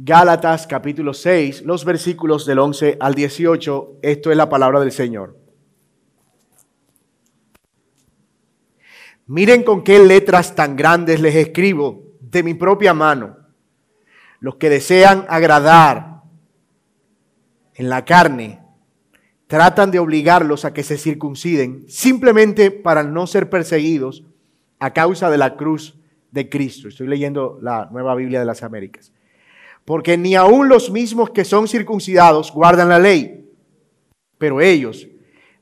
Gálatas capítulo 6, los versículos del 11 al 18. Esto es la palabra del Señor. Miren con qué letras tan grandes les escribo de mi propia mano. Los que desean agradar en la carne tratan de obligarlos a que se circunciden simplemente para no ser perseguidos a causa de la cruz de Cristo. Estoy leyendo la nueva Biblia de las Américas. Porque ni aun los mismos que son circuncidados guardan la ley, pero ellos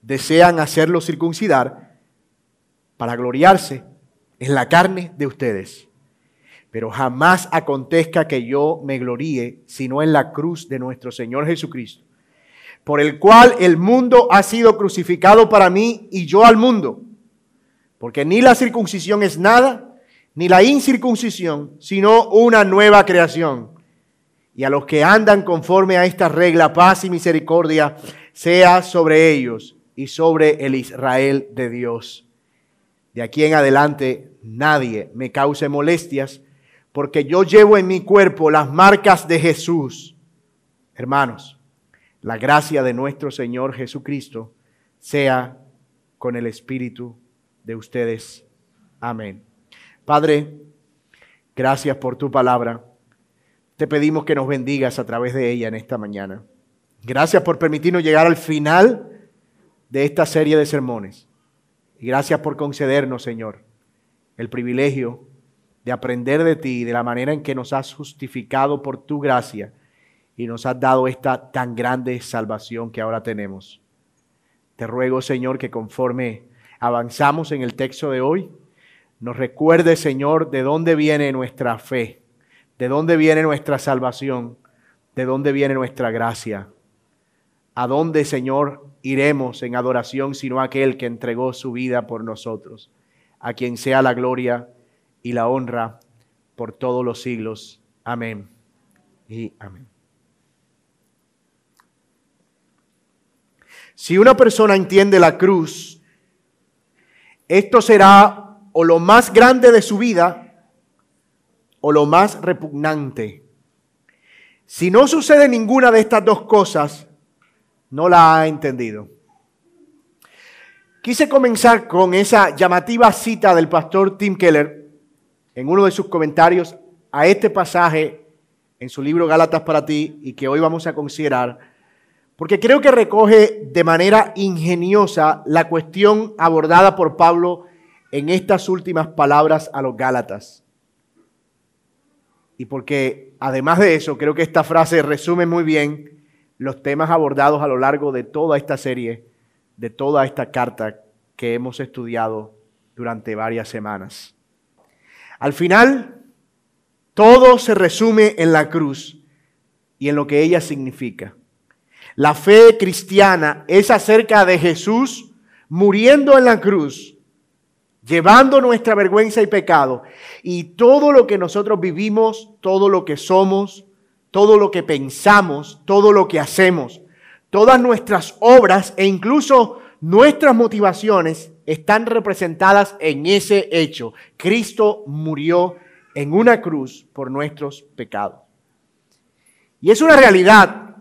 desean hacerlo circuncidar para gloriarse en la carne de ustedes. Pero jamás acontezca que yo me gloríe, sino en la cruz de nuestro Señor Jesucristo por el cual el mundo ha sido crucificado para mí y yo al mundo. Porque ni la circuncisión es nada, ni la incircuncisión, sino una nueva creación. Y a los que andan conforme a esta regla, paz y misericordia sea sobre ellos y sobre el Israel de Dios. De aquí en adelante nadie me cause molestias, porque yo llevo en mi cuerpo las marcas de Jesús. Hermanos, la gracia de nuestro Señor Jesucristo sea con el Espíritu de ustedes. Amén. Padre, gracias por tu palabra. Te pedimos que nos bendigas a través de ella en esta mañana. Gracias por permitirnos llegar al final de esta serie de sermones. Y gracias por concedernos, Señor, el privilegio de aprender de ti, de la manera en que nos has justificado por tu gracia y nos has dado esta tan grande salvación que ahora tenemos. Te ruego, Señor, que conforme avanzamos en el texto de hoy, nos recuerde, Señor, de dónde viene nuestra fe, de dónde viene nuestra salvación, de dónde viene nuestra gracia. ¿A dónde, Señor, iremos en adoración sino aquel que entregó su vida por nosotros? A quien sea la gloria y la honra por todos los siglos. Amén y amén. Si una persona entiende la cruz, esto será o lo más grande de su vida o lo más repugnante. Si no sucede ninguna de estas dos cosas, no la ha entendido. Quise comenzar con esa llamativa cita del pastor Tim Keller en uno de sus comentarios a este pasaje en su libro Gálatas para ti y que hoy vamos a considerar porque creo que recoge de manera ingeniosa la cuestión abordada por Pablo en estas últimas palabras a los Gálatas. Y porque además de eso, creo que esta frase resume muy bien los temas abordados a lo largo de toda esta serie, de toda esta carta que hemos estudiado durante varias semanas. Al final, todo se resume en la cruz y en lo que ella significa. La fe cristiana es acerca de Jesús muriendo en la cruz, llevando nuestra vergüenza y pecado. Y todo lo que nosotros vivimos, todo lo que somos, todo lo que pensamos, todo lo que hacemos, todas nuestras obras e incluso nuestras motivaciones están representadas en ese hecho. Cristo murió en una cruz por nuestros pecados. Y es una realidad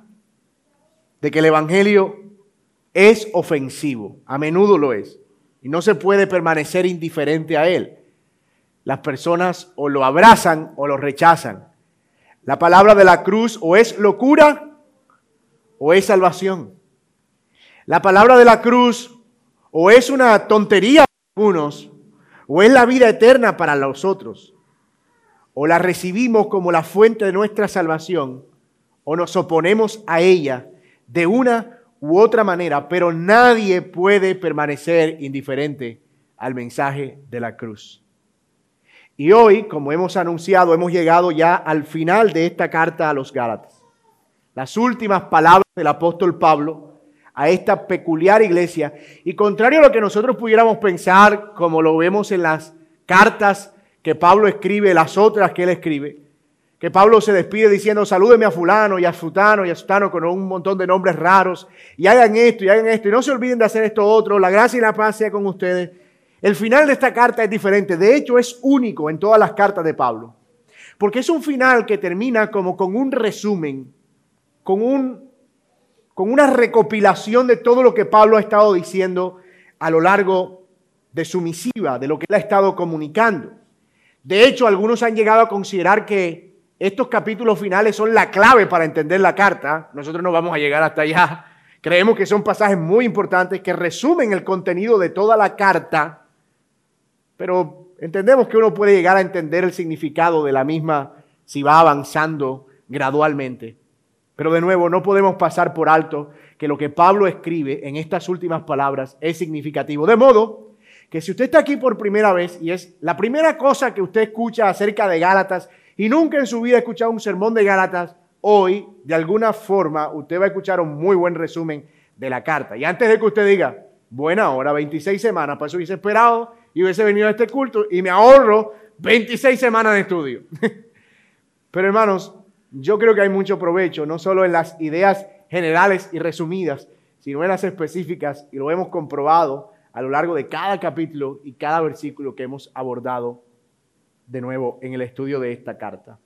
de que el Evangelio es ofensivo, a menudo lo es, y no se puede permanecer indiferente a él. Las personas o lo abrazan o lo rechazan. La palabra de la cruz o es locura o es salvación. La palabra de la cruz o es una tontería para algunos o es la vida eterna para los otros. O la recibimos como la fuente de nuestra salvación o nos oponemos a ella de una u otra manera, pero nadie puede permanecer indiferente al mensaje de la cruz. Y hoy, como hemos anunciado, hemos llegado ya al final de esta carta a los Gálatas. Las últimas palabras del apóstol Pablo a esta peculiar iglesia. Y contrario a lo que nosotros pudiéramos pensar, como lo vemos en las cartas que Pablo escribe, las otras que él escribe, que Pablo se despide diciendo, salúdeme a fulano y a futano y a sutano con un montón de nombres raros, y hagan esto y hagan esto, y no se olviden de hacer esto otro, la gracia y la paz sea con ustedes. El final de esta carta es diferente, de hecho es único en todas las cartas de Pablo, Porque es un final que termina como con un resumen, con, un, con una recopilación de todo lo que Pablo ha estado diciendo a lo largo de su misiva, de lo que él ha estado comunicando. De hecho, algunos han llegado a considerar que estos capítulos finales son la clave para entender la carta. Nosotros no vamos a llegar hasta allá. Creemos que son pasajes muy importantes que resumen el contenido de toda la carta, pero entendemos que uno puede llegar a entender el significado de la misma si va avanzando gradualmente. Pero de nuevo, no podemos pasar por alto que lo que Pablo escribe en estas últimas palabras es significativo. De modo que si usted está aquí por primera vez y es la primera cosa que usted escucha acerca de Gálatas y nunca en su vida ha escuchado un sermón de Gálatas, hoy de alguna forma usted va a escuchar un muy buen resumen de la carta. Y antes de que usted diga, buena hora, 26 semanas, para eso hubiese esperado y hubiese venido a este culto y me ahorro 26 semanas de estudio. Pero hermanos, yo creo que hay mucho provecho, no solo en las ideas generales y resumidas, sino en las específicas, y lo hemos comprobado a lo largo de cada capítulo y cada versículo que hemos abordado de nuevo en el estudio de esta carta.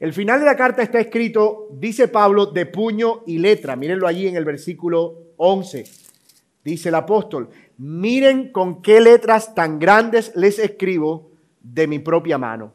El final de la carta está escrito, dice Pablo, de puño y letra. Mírenlo allí en el versículo 11. Dice el apóstol, miren con qué letras tan grandes les escribo de mi propia mano.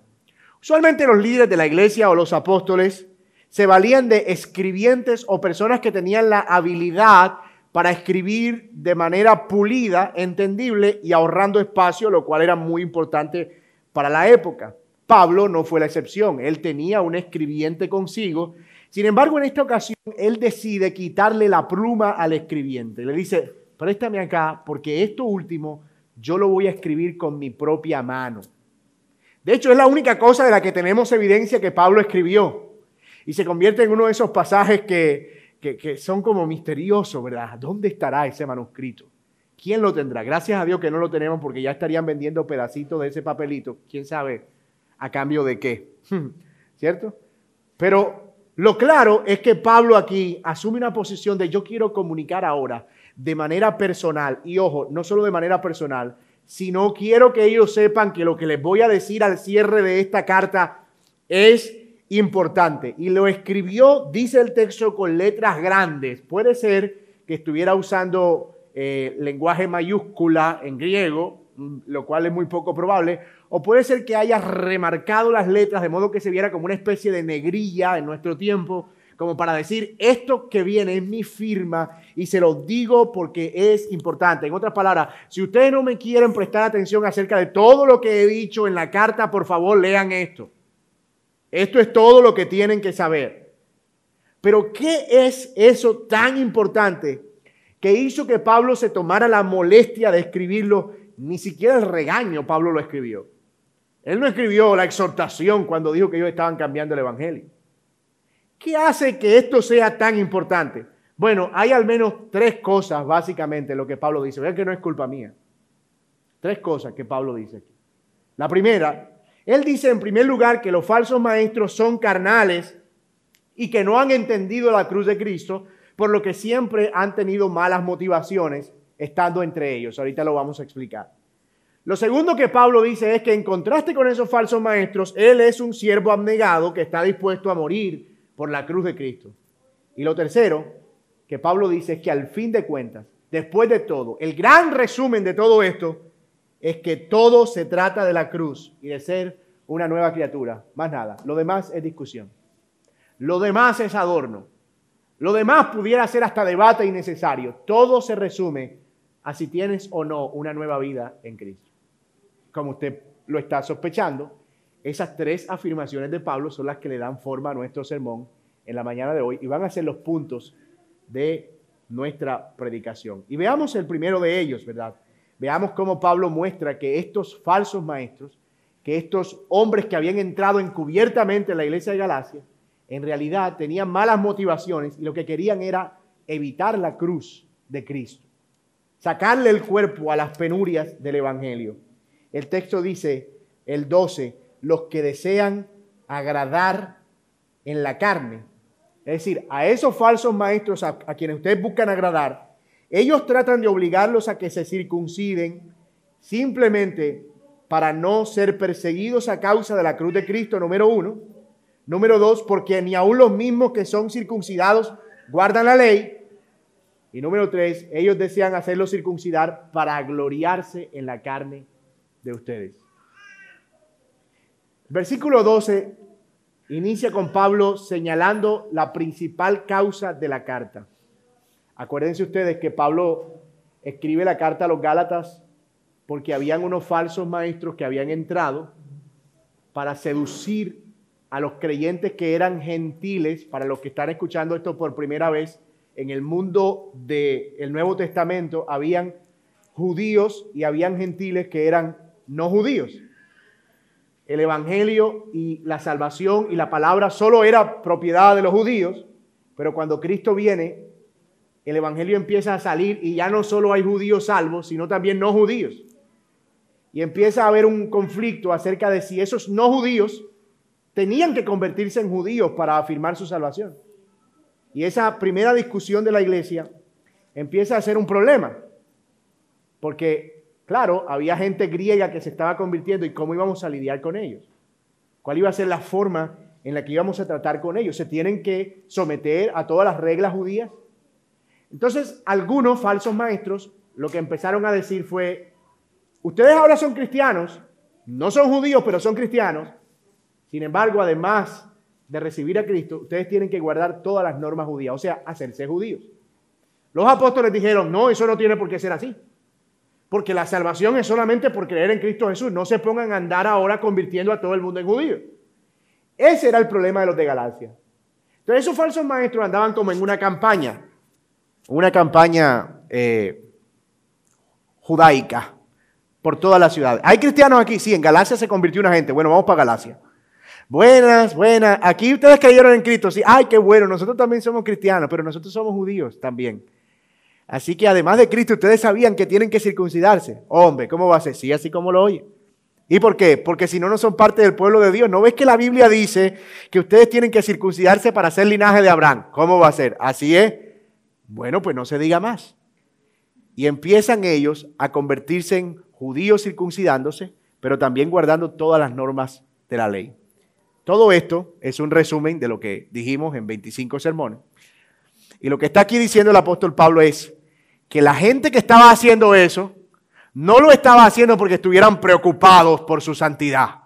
Usualmente los líderes de la iglesia o los apóstoles se valían de escribientes o personas que tenían la habilidad para escribir de manera pulida, entendible y ahorrando espacio, lo cual era muy importante para la época. Pablo no fue la excepción, él tenía un escribiente consigo. Sin embargo, en esta ocasión, él decide quitarle la pluma al escribiente. Le dice, préstame acá, porque esto último yo lo voy a escribir con mi propia mano. De hecho, es la única cosa de la que tenemos evidencia que Pablo escribió. Y se convierte en uno de esos pasajes que, que, son como misteriosos, ¿verdad? ¿Dónde estará ese manuscrito? ¿Quién lo tendrá? Gracias a Dios que no lo tenemos porque ya estarían vendiendo pedacitos de ese papelito. ¿Quién sabe a cambio de qué? ¿Cierto? Pero lo claro es que Pablo aquí asume una posición de yo quiero comunicar ahora de manera personal. Y ojo, no solo de manera personal, sino quiero que ellos sepan que lo que les voy a decir al cierre de esta carta es importante. Y lo escribió, dice el texto, con letras grandes. Puede ser que estuviera usando eh, lenguaje mayúscula en griego, mm, lo cual es muy poco probable. O puede ser que haya remarcado las letras de modo que se viera como una especie de negrilla en nuestro tiempo, como para decir, esto que viene es mi firma y se lo digo porque es importante. En otras palabras, si ustedes no me quieren prestar atención acerca de todo lo que he dicho en la carta, por favor lean esto. Esto es todo lo que tienen que saber. Pero ¿qué es eso tan importante que hizo que Pablo se tomara la molestia de escribirlo? Ni siquiera el regaño Pablo lo escribió. Él no escribió la exhortación cuando dijo que ellos estaban cambiando el Evangelio. ¿Qué hace que esto sea tan importante? Bueno, hay al menos tres cosas básicamente lo que Pablo dice. Vean que no es culpa mía. Tres cosas que Pablo dice aquí. La primera él dice en primer lugar que los falsos maestros son carnales y que no han entendido la cruz de Cristo, por lo que siempre han tenido malas motivaciones estando entre ellos. Ahorita lo vamos a explicar. Lo segundo que Pablo dice es que en contraste con esos falsos maestros, Él es un siervo abnegado que está dispuesto a morir por la cruz de Cristo. Y lo tercero que Pablo dice es que al fin de cuentas, después de todo, el gran resumen de todo esto es que todo se trata de la cruz y de ser una nueva criatura. Más nada. Lo demás es discusión. Lo demás es adorno. Lo demás pudiera ser hasta debate innecesario. Todo se resume a si tienes o no una nueva vida en Cristo. Como usted lo está sospechando, esas tres afirmaciones de Pablo son las que le dan forma a nuestro sermón en la mañana de hoy y van a ser los puntos de nuestra predicación. Y veamos el primero de ellos, ¿verdad? Veamos cómo Pablo muestra que estos falsos maestros, que estos hombres que habían entrado encubiertamente en la iglesia de Galacia, en realidad tenían malas motivaciones y lo que querían era evitar la cruz de Cristo, sacarle el cuerpo a las penurias del Evangelio. El texto dice, el 12, los que desean agradar en la carne. Es decir, a esos falsos maestros a, a quienes ustedes buscan agradar, ellos tratan de obligarlos a que se circunciden simplemente para no ser perseguidos a causa de la cruz de Cristo, número uno. Número dos, porque ni aun los mismos que son circuncidados guardan la ley. Y número tres, ellos desean hacerlo circuncidar para gloriarse en la carne de ustedes. Versículo 12 inicia con Pablo señalando la principal causa de la carta. Acuérdense ustedes que Pablo escribe la carta a los Gálatas porque habían unos falsos maestros que habían entrado para seducir a los creyentes que eran gentiles, para los que están escuchando esto por primera vez, en el mundo del Nuevo Testamento habían judíos y habían gentiles que eran no judíos. El Evangelio y la salvación y la palabra solo era propiedad de los judíos, pero cuando Cristo viene, el Evangelio empieza a salir y ya no solo hay judíos salvos, sino también no judíos. Y empieza a haber un conflicto acerca de si esos no judíos tenían que convertirse en judíos para afirmar su salvación. Y esa primera discusión de la iglesia empieza a ser un problema, porque, claro, había gente griega que se estaba convirtiendo y cómo íbamos a lidiar con ellos. ¿Cuál iba a ser la forma en la que íbamos a tratar con ellos? ¿Se tienen que someter a todas las reglas judías? Entonces, algunos falsos maestros lo que empezaron a decir fue, ustedes ahora son cristianos, no son judíos, pero son cristianos. Sin embargo, además de recibir a Cristo, ustedes tienen que guardar todas las normas judías, o sea, hacerse judíos. Los apóstoles dijeron, no, eso no tiene por qué ser así. Porque la salvación es solamente por creer en Cristo Jesús. No se pongan a andar ahora convirtiendo a todo el mundo en judío. Ese era el problema de los de Galacia. Entonces esos falsos maestros andaban como en una campaña, una campaña eh, judaica por toda la ciudad. ¿Hay cristianos aquí? Sí, en Galacia se convirtió una gente. Bueno, vamos para Galacia. Buenas, buenas. Aquí ustedes creyeron en Cristo. Sí, ay, qué bueno. Nosotros también somos cristianos, pero nosotros somos judíos también. Así que además de Cristo, ustedes sabían que tienen que circuncidarse. Hombre, ¿cómo va a ser? Sí, así como lo oye. ¿Y por qué? Porque si no, no son parte del pueblo de Dios. ¿No ves que la Biblia dice que ustedes tienen que circuncidarse para ser linaje de Abraham? ¿Cómo va a ser? Así es. Bueno, pues no se diga más. Y empiezan ellos a convertirse en judíos circuncidándose, pero también guardando todas las normas de la ley. Todo esto es un resumen de lo que dijimos en 25 sermones. Y lo que está aquí diciendo el apóstol Pablo es que la gente que estaba haciendo eso no lo estaba haciendo porque estuvieran preocupados por su santidad.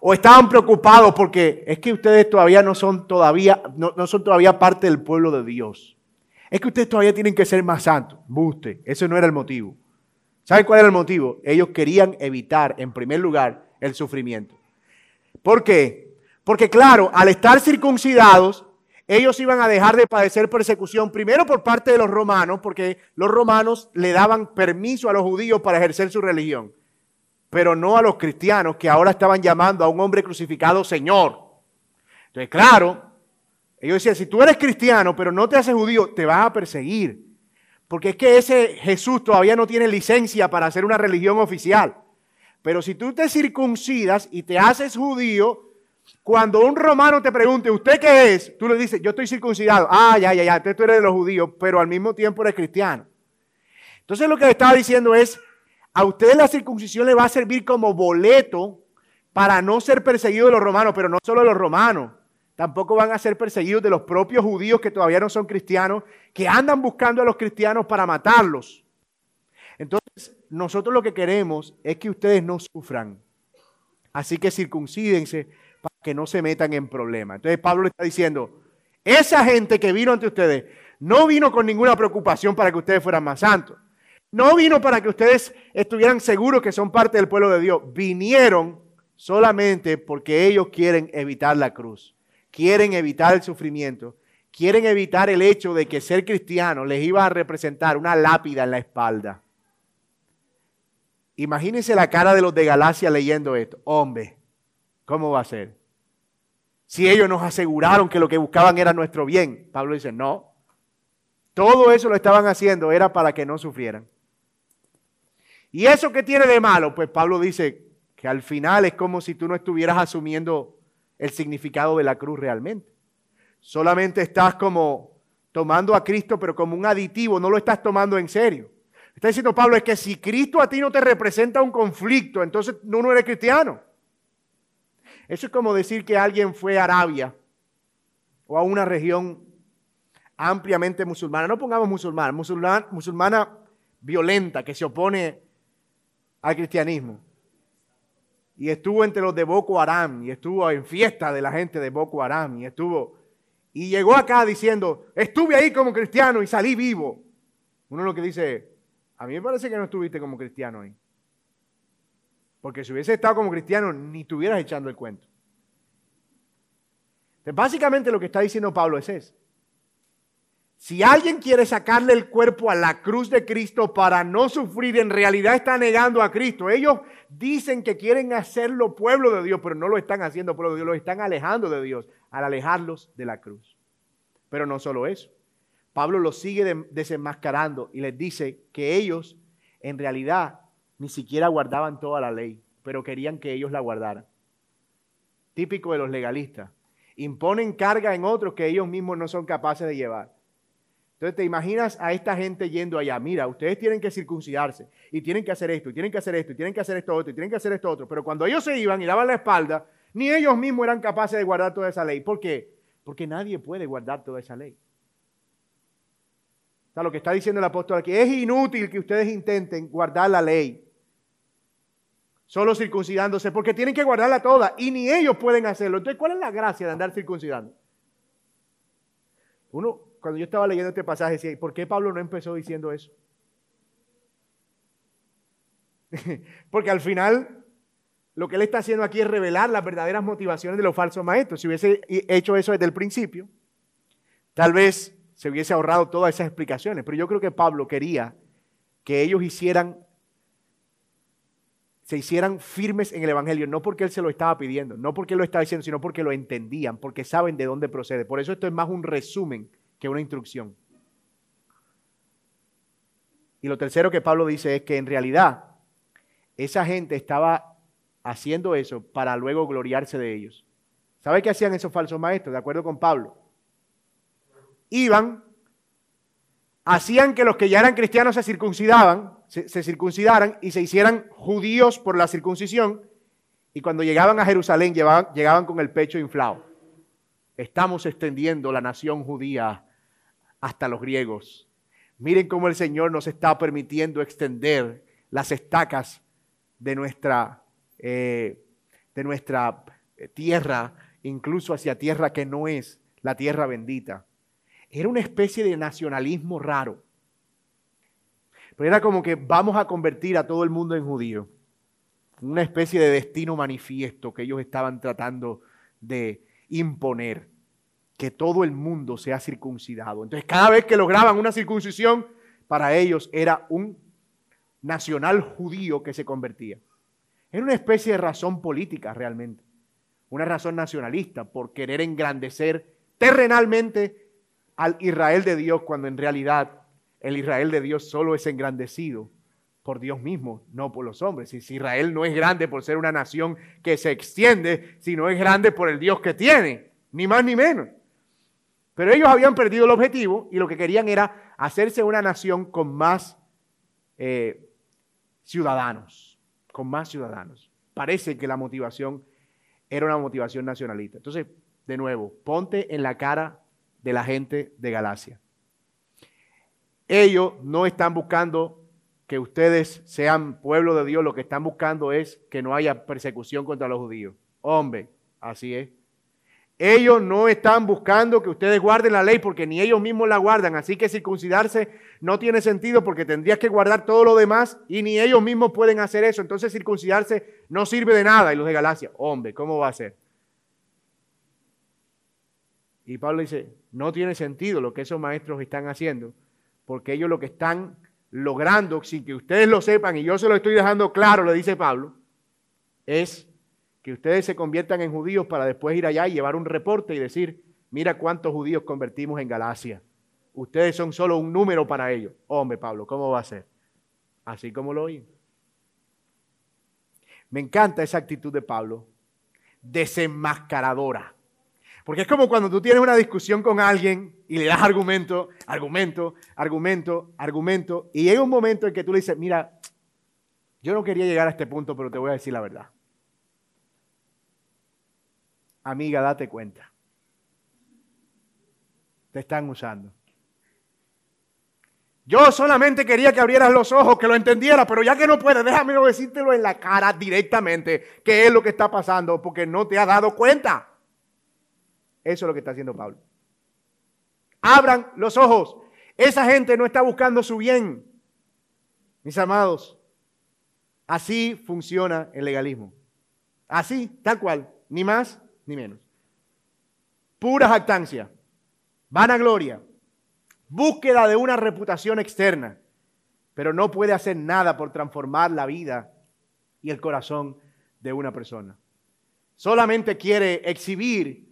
O estaban preocupados porque es que ustedes todavía no son todavía, no, son todavía parte del pueblo de Dios. Es que ustedes todavía tienen que ser más santos. Buste, ese no era el motivo. ¿Saben cuál era el motivo? Ellos querían evitar, en primer lugar, el sufrimiento. ¿Por qué? Porque claro, al estar circuncidados, ellos iban a dejar de padecer persecución, primero por parte de los romanos, porque los romanos le daban permiso a los judíos para ejercer su religión, pero no a los cristianos que ahora estaban llamando a un hombre crucificado Señor. Entonces, claro, ellos decían, si tú eres cristiano, pero no te haces judío, te vas a perseguir. Porque es que ese Jesús todavía no tiene licencia para hacer una religión oficial. Pero si tú te circuncidas y te haces judío, cuando un romano te pregunte, ¿usted qué es? Tú le dices, yo estoy circuncidado. Ah, ya, ya, ya, tú eres de los judíos, pero al mismo tiempo eres cristiano. Entonces lo que le estaba diciendo es, a usted la circuncisión le va a servir como boleto para no ser perseguido de los romanos, pero no solo de los romanos, tampoco van a ser perseguidos de los propios judíos que todavía no son cristianos, que andan buscando a los cristianos para matarlos. Nosotros lo que queremos es que ustedes no sufran. Así que circuncídense para que no se metan en problemas. Entonces Pablo está diciendo, esa gente que vino ante ustedes no vino con ninguna preocupación para que ustedes fueran más santos. No vino para que ustedes estuvieran seguros que son parte del pueblo de Dios. Vinieron solamente porque ellos quieren evitar la cruz, quieren evitar el sufrimiento, quieren evitar el hecho de que ser cristiano les iba a representar una lápida en la espalda. Imagínense la cara de los de Galacia leyendo esto. Hombre, ¿cómo va a ser? Si ellos nos aseguraron que lo que buscaban era nuestro bien. Pablo dice, no. Todo eso lo estaban haciendo era para que no sufrieran. ¿Y eso qué tiene de malo? Pues Pablo dice que al final es como si tú no estuvieras asumiendo el significado de la cruz realmente. Solamente estás como tomando a Cristo, pero como un aditivo, no lo estás tomando en serio. Está diciendo Pablo es que si Cristo a ti no te representa un conflicto, entonces no, no eres cristiano. Eso es como decir que alguien fue a Arabia o a una región ampliamente musulmana. No pongamos musulmana, musulmana violenta que se opone al cristianismo. Y estuvo entre los de Boko Haram, y estuvo en fiesta de la gente de Boko Haram, y estuvo, y llegó acá diciendo, estuve ahí como cristiano y salí vivo. Uno lo que dice, a mí me parece que no estuviste como cristiano ahí. Porque si hubiese estado como cristiano, ni estuvieras echando el cuento. Entonces, básicamente lo que está diciendo Pablo es eso. Si alguien quiere sacarle el cuerpo a la cruz de Cristo para no sufrir, en realidad está negando a Cristo. Ellos dicen que quieren hacerlo pueblo de Dios, pero no lo están haciendo pueblo de Dios, lo están alejando de Dios al alejarlos de la cruz. Pero no solo eso. Pablo los sigue desenmascarando y les dice que ellos en realidad ni siquiera guardaban toda la ley, pero querían que ellos la guardaran. Típico de los legalistas. Imponen carga en otros que ellos mismos no son capaces de llevar. Entonces te imaginas a esta gente yendo allá, mira, ustedes tienen que circuncidarse y tienen que hacer esto, y tienen que hacer esto, y tienen que hacer esto otro, y tienen que hacer esto otro. Pero cuando ellos se iban y daban la espalda, ni ellos mismos eran capaces de guardar toda esa ley. ¿Por qué? Porque nadie puede guardar toda esa ley. Lo que está diciendo el apóstol aquí, es inútil que ustedes intenten guardar la ley solo circuncidándose, porque tienen que guardarla toda y ni ellos pueden hacerlo. Entonces, ¿cuál es la gracia de andar circuncidando? Uno, cuando yo estaba leyendo este pasaje, decía, ¿por qué Pablo no empezó diciendo eso? Porque al final lo que él está haciendo aquí es revelar las verdaderas motivaciones de los falsos maestros. Si hubiese hecho eso desde el principio, tal vez se hubiese ahorrado todas esas explicaciones. Pero yo creo que Pablo quería que ellos hicieran, se hicieran firmes en el Evangelio, no porque él se lo estaba pidiendo, no porque él lo estaba diciendo, sino porque lo entendían, porque saben de dónde procede. Por eso esto es más un resumen que una instrucción. Y lo tercero que Pablo dice es que en realidad esa gente estaba haciendo eso para luego gloriarse de ellos. ¿Sabe qué hacían esos falsos maestros? De acuerdo con Pablo. Iban, hacían que los que ya eran cristianos se circuncidaban, se, circuncidaran y se hicieran judíos por la circuncisión. Y cuando llegaban a Jerusalén llegaban con el pecho inflado. Estamos extendiendo la nación judía hasta los griegos. Miren cómo el Señor nos está permitiendo extender las estacas de nuestra, eh, de nuestra tierra, incluso hacia tierra que no es la tierra bendita. Era una especie de nacionalismo raro. Pero era como que vamos a convertir a todo el mundo en judío. Una especie de destino manifiesto que ellos estaban tratando de imponer que todo el mundo sea circuncidado. Entonces, cada vez que lograban una circuncisión, para ellos era un nacional judío que se convertía. Era una especie de razón política realmente, una razón nacionalista por querer engrandecer terrenalmente al Israel de Dios, cuando en realidad el Israel de Dios solo es engrandecido por Dios mismo, no por los hombres. Y si Israel no es grande por ser una nación que se extiende, sino es grande por el Dios que tiene, ni más ni menos. Pero ellos habían perdido el objetivo y lo que querían era hacerse una nación con más eh, ciudadanos, con más ciudadanos. Parece que la motivación era una motivación nacionalista. Entonces, de nuevo, ponte en la cara de la gente de Galacia. Ellos no están buscando que ustedes sean pueblo de Dios, lo que están buscando es que no haya persecución contra los judíos. Hombre, así es. Ellos no están buscando que ustedes guarden la ley porque ni ellos mismos la guardan. Así que circuncidarse no tiene sentido porque tendrías que guardar todo lo demás y ni ellos mismos pueden hacer eso. Entonces circuncidarse no sirve de nada. Y los de Galacia, hombre, ¿cómo va a ser? Y Pablo dice, no tiene sentido lo que esos maestros están haciendo porque ellos lo que están logrando, sin que ustedes lo sepan y yo se lo estoy dejando claro, le dice Pablo, es que ustedes se conviertan en judíos para después ir allá y llevar un reporte y decir, mira cuántos judíos convertimos en Galacia. Ustedes son solo un número para ellos. Hombre, Pablo, ¿cómo va a ser? Así como lo oyen. Me encanta esa actitud de Pablo, desenmascaradora. Porque es como cuando tú tienes una discusión con alguien y le das argumento, argumento, argumento, argumento, y llega un momento en que tú le dices, mira, yo no quería llegar a este punto, pero te voy a decir la verdad. Amiga, date cuenta. Te están usando. Yo solamente quería que abrieras los ojos, que lo entendieras, pero ya que no puedes, déjame decírtelo en la cara directamente, qué es lo que está pasando, porque no te has dado cuenta. Eso es lo que está haciendo Pablo. Abran los ojos. Esa gente no está buscando su bien. Mis amados, así funciona el legalismo. Así, tal cual, ni más ni menos. Pura jactancia, vanagloria, búsqueda de una reputación externa, pero no puede hacer nada por transformar la vida y el corazón de una persona. Solamente quiere exhibir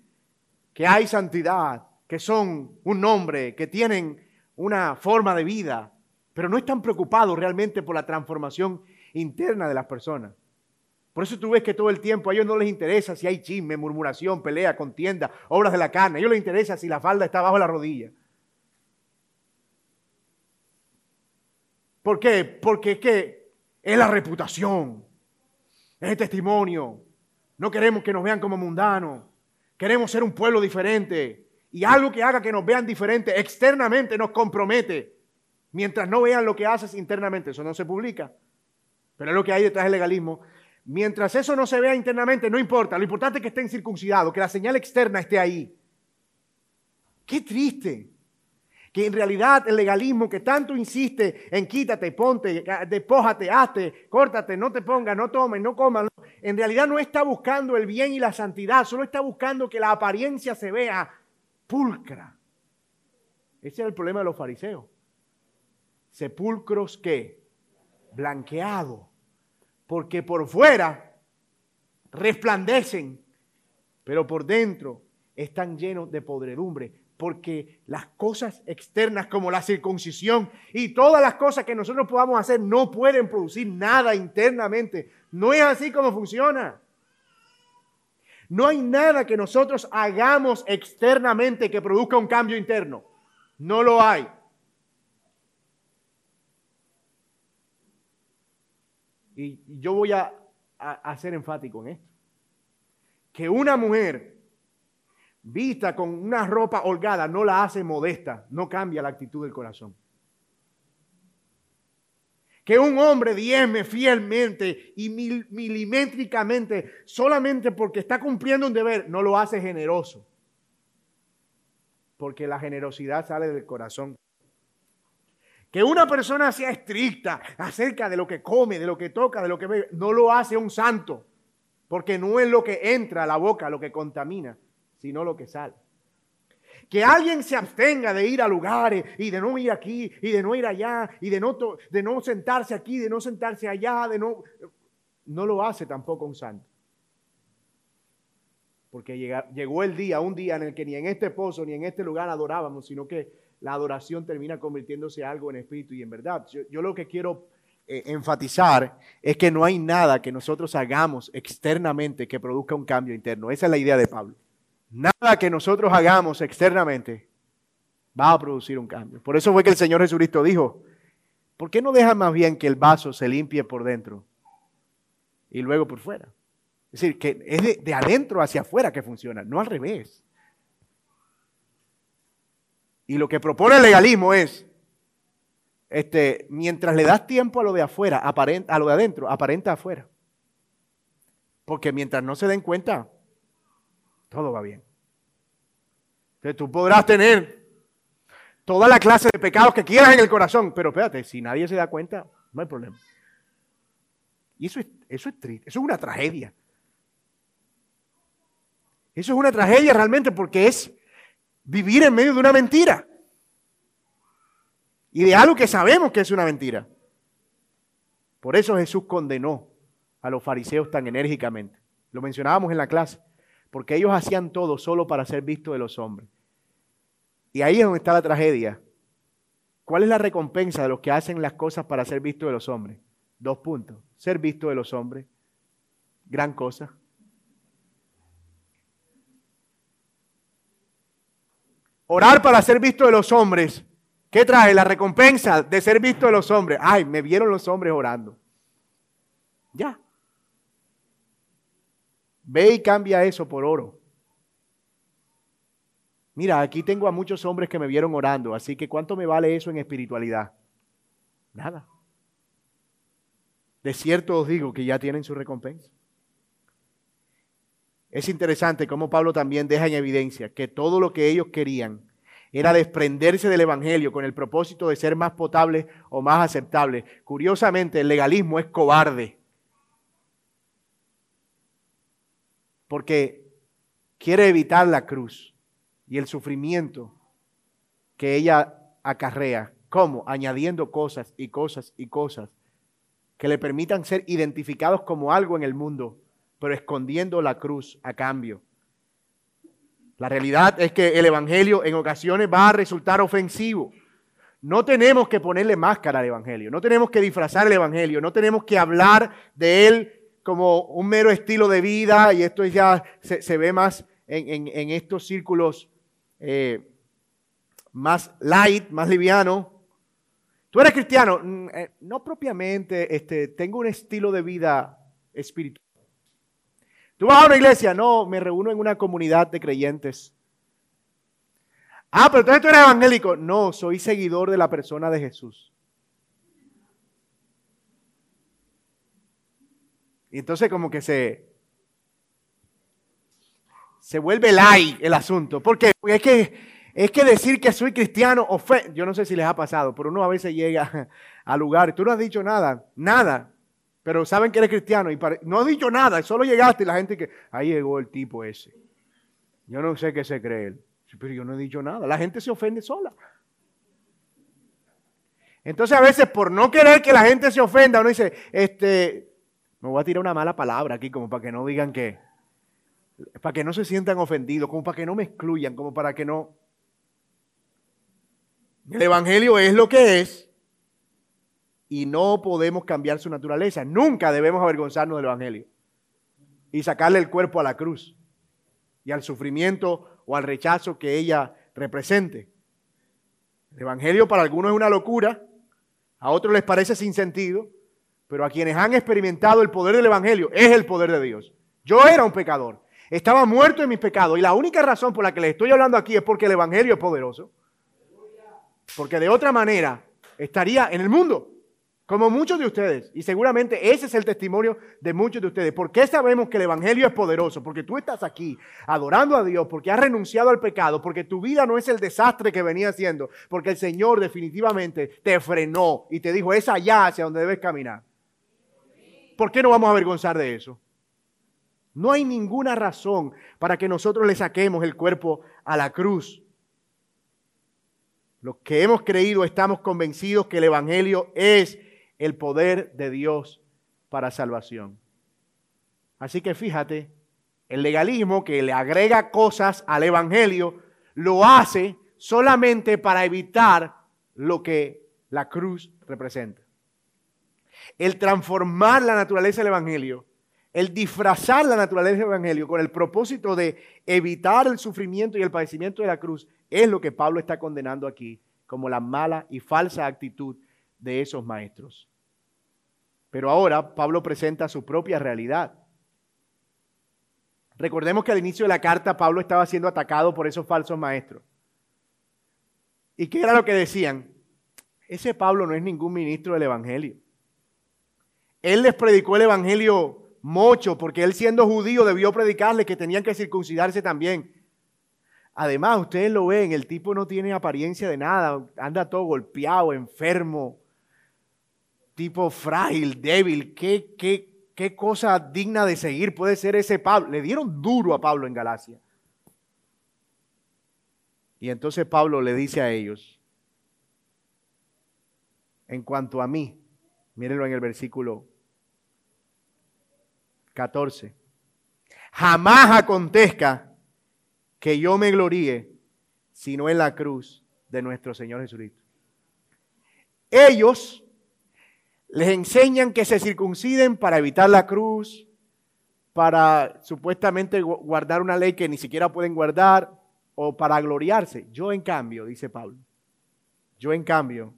que hay santidad, que son un nombre, que tienen una forma de vida, pero no están preocupados realmente por la transformación interna de las personas. Por eso tú ves que todo el tiempo a ellos no les interesa si hay chisme, murmuración, pelea, contienda, obras de la carne. A ellos les interesa si la falda está bajo la rodilla. ¿Por qué? Porque es que es la reputación, es el testimonio. No queremos que nos vean como mundanos. Queremos ser un pueblo diferente. Y algo que haga que nos vean diferente externamente nos compromete. Mientras no vean lo que haces internamente, eso no se publica. Pero es lo que hay detrás del legalismo. Mientras eso no se vea internamente, no importa. Lo importante es que estén circuncidados, que la señal externa esté ahí. Qué triste que en realidad el legalismo que tanto insiste en quítate, ponte, despójate, hazte, córtate, no te pongas, no tomes, no comas, en realidad no está buscando el bien y la santidad, solo está buscando que la apariencia se vea pulcra. Ese es el problema de los fariseos. Sepulcros que blanqueados, porque por fuera resplandecen, pero por dentro están llenos de podredumbre porque las cosas externas como la circuncisión y todas las cosas que nosotros podamos hacer no pueden producir nada internamente. No es así como funciona. No hay nada que nosotros hagamos externamente que produzca un cambio interno. No lo hay. Y yo voy a, a, ser enfático en esto. Que una mujer vista con una ropa holgada no la hace modesta, no cambia la actitud del corazón. Que un hombre diezme fielmente y milimétricamente solamente porque está cumpliendo un deber, no lo hace generoso. Porque la generosidad sale del corazón. Que una persona sea estricta acerca de lo que come, de lo que toca, de lo que bebe, no lo hace un santo. Porque no es lo que entra a la boca lo que contamina, sino lo que sale. Que alguien se abstenga de ir a lugares y de no ir aquí y de no ir allá y de no, de no sentarse aquí, de no sentarse allá, de no... No lo hace tampoco un santo. Porque llegó el día, un día en el que ni en este pozo ni en este lugar adorábamos, sino que la adoración termina convirtiéndose algo en espíritu y en verdad. Yo, lo que quiero eh, enfatizar es que no hay nada que nosotros hagamos externamente que produzca un cambio interno. Esa es la idea de Pablo. Nada que nosotros hagamos externamente va a producir un cambio. Por eso fue que el Señor Jesucristo dijo, ¿por qué no deja más bien que el vaso se limpie por dentro y luego por fuera? Es decir, que es de, adentro hacia afuera que funciona, no al revés. Y lo que propone el legalismo es, este, mientras le das tiempo a lo de afuera, aparenta, a lo de adentro, aparenta afuera. Porque mientras no se den cuenta, todo va bien. Entonces tú podrás tener toda la clase de pecados que quieras en el corazón, pero espérate, si nadie se da cuenta, no hay problema. Y eso es, eso es triste, eso es una tragedia. Eso es una tragedia realmente porque es vivir en medio de una mentira. Y de algo que sabemos que es una mentira. Por eso Jesús condenó a los fariseos tan enérgicamente. Lo mencionábamos en la clase porque ellos hacían todo solo para ser vistos de los hombres. Y ahí es donde está la tragedia. ¿Cuál es la recompensa de los que hacen las cosas para ser vistos de los hombres? Dos puntos. Ser visto de los hombres. Gran cosa. Orar para ser visto de los hombres. ¿Qué trae? La recompensa de ser visto de los hombres. Ay, me vieron los hombres orando. Ya. Ve y cambia eso por oro. Mira, aquí tengo a muchos hombres que me vieron orando, así que ¿cuánto me vale eso en espiritualidad? Nada. De cierto os digo que ya tienen su recompensa. Es interesante cómo Pablo también deja en evidencia que todo lo que ellos querían era desprenderse del Evangelio con el propósito de ser más potable o más aceptable. Curiosamente, el legalismo es cobarde. Porque quiere evitar la cruz y el sufrimiento que ella acarrea. ¿Cómo? Añadiendo cosas y cosas y cosas que le permitan ser identificados como algo en el mundo, pero escondiendo la cruz a cambio. La realidad es que el Evangelio en ocasiones va a resultar ofensivo. No tenemos que ponerle máscara al Evangelio, no tenemos que disfrazar el Evangelio, no tenemos que hablar de él como un mero estilo de vida y esto ya se, ve más en, estos círculos eh, más light, más liviano. Tú eres cristiano, mm, eh, no propiamente, este, tengo un estilo de vida espiritual. Tú vas a una iglesia, no, me reúno en una comunidad de creyentes. Ah, pero entonces tú eres evangélico. No, soy seguidor de la persona de Jesús. Y entonces como que se, se vuelve light el asunto. Porque es que, es que decir que soy cristiano ofende. Yo no sé si les ha pasado, pero uno a veces llega a lugares. Tú no has dicho nada, nada pero saben que eres cristiano y no ha dicho nada, solo llegaste y la gente que, ahí llegó el tipo ese. Yo no sé qué se cree él, pero yo no he dicho nada. La gente se ofende sola. Entonces a veces por no querer que la gente se ofenda, uno dice, este, me voy a tirar una mala palabra aquí como para que no digan que, para que no se sientan ofendidos, como para que no me excluyan, como para que no... El Evangelio es lo que es y no podemos cambiar su naturaleza. Nunca debemos avergonzarnos del Evangelio y sacarle el cuerpo a la cruz y al sufrimiento o al rechazo que ella represente. El Evangelio para algunos es una locura, a otros les parece sin sentido, pero a quienes han experimentado el poder del Evangelio es el poder de Dios. Yo era un pecador, estaba muerto en mis pecados y la única razón por la que les estoy hablando aquí es porque el Evangelio es poderoso. Porque de otra manera estaría en el mundo. Como muchos de ustedes, y seguramente ese es el testimonio de muchos de ustedes. ¿Por qué sabemos que el Evangelio es poderoso? Porque tú estás aquí adorando a Dios, porque has renunciado al pecado, porque tu vida no es el desastre que venía siendo, porque el Señor definitivamente te frenó y te dijo, es allá hacia donde debes caminar. ¿Por qué no vamos a avergonzar de eso? No hay ninguna razón para que nosotros le saquemos el cuerpo a la cruz. Los que hemos creído estamos convencidos que el Evangelio es el poder de Dios para salvación. Así que fíjate, el legalismo que le agrega cosas al Evangelio lo hace solamente para evitar lo que la cruz representa. El transformar la naturaleza del Evangelio, el disfrazar la naturaleza del Evangelio con el propósito de evitar el sufrimiento y el padecimiento de la cruz, es lo que Pablo está condenando aquí como la mala y falsa actitud de esos maestros. Pero ahora Pablo presenta su propia realidad. Recordemos que al inicio de la carta Pablo estaba siendo atacado por esos falsos maestros. ¿Y qué era lo que decían? Ese Pablo no es ningún ministro del Evangelio. Él les predicó el Evangelio mucho porque él siendo judío debió predicarles que tenían que circuncidarse también. Además, ustedes lo ven, el tipo no tiene apariencia de nada, anda todo golpeado, enfermo, tipo frágil, débil. ¿Qué, qué, qué cosa digna de seguir puede ser ese Pablo? Le dieron duro a Pablo en Galacia. Y entonces Pablo le dice a ellos, en cuanto a mí, mírenlo en el versículo 14, jamás acontezca que yo me gloríe, sino en la cruz de nuestro Señor Jesucristo. Ellos les enseñan que se circunciden para evitar la cruz, para supuestamente guardar una ley que ni siquiera pueden guardar. o para gloriarse. Yo en cambio, dice Pablo, yo en cambio,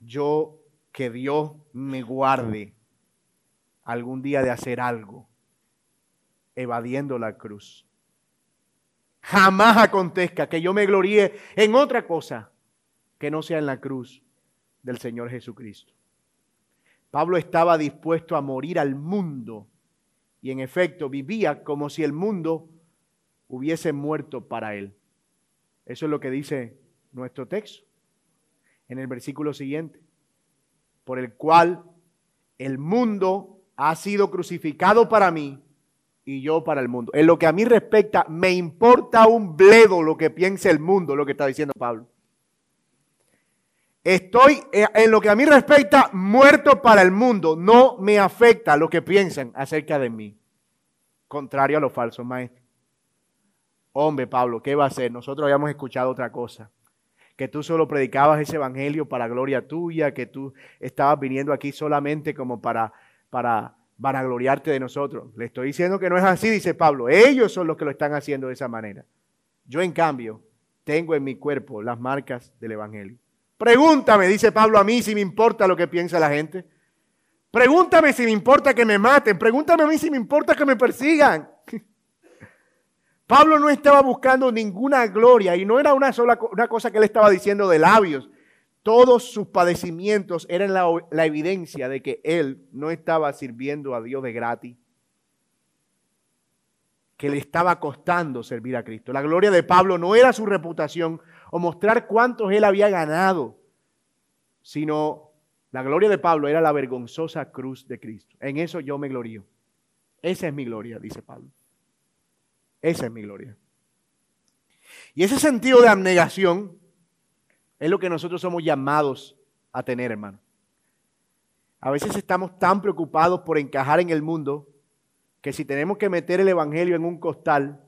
yo que Dios me guarde algún día de hacer algo evadiendo la cruz. Jamás acontezca que yo me gloríe en otra cosa que no sea en la cruz del Señor Jesucristo. Pablo estaba dispuesto a morir al mundo y en efecto vivía como si el mundo hubiese muerto para él. Eso es lo que dice nuestro texto en el versículo siguiente, por el cual el mundo ha sido crucificado para mí y yo para el mundo. En lo que a mí respecta, me importa un bledo lo que piense el mundo, lo que está diciendo Pablo. Estoy, eh, en lo que a mí respecta, muerto para el mundo. No me afecta lo que piensan acerca de mí. Contrario a los falsos maestros. Hombre, Pablo, ¿qué va a hacer? Nosotros habíamos escuchado otra cosa. Que tú solo predicabas ese evangelio para gloria tuya, que tú estabas viniendo aquí solamente como para, para vanagloriarte de nosotros. Le estoy diciendo que no es así, dice Pablo. Ellos son los que lo están haciendo de esa manera. Yo, en cambio, tengo en mi cuerpo las marcas del evangelio. Pregúntame, dice Pablo a mí, si me importa lo que piensa la gente. Pregúntame si me importa que me maten. Pregúntame a mí si me importa que me persigan. Pablo no estaba buscando ninguna gloria y no era una sola una cosa que él estaba diciendo de labios. Todos sus padecimientos eran la, la evidencia de que él no estaba sirviendo a Dios de gratis, que le estaba costando servir a Cristo. La gloria de Pablo no era su reputación, o mostrar cuántos él había ganado, sino la gloria de Pablo era la vergonzosa cruz de Cristo. En eso yo me glorío. Esa es mi gloria, dice Pablo. Esa es mi gloria. Y ese sentido de abnegación es lo que nosotros somos llamados a tener, hermano. A veces estamos tan preocupados por encajar en el mundo que si tenemos que meter el Evangelio en un costal,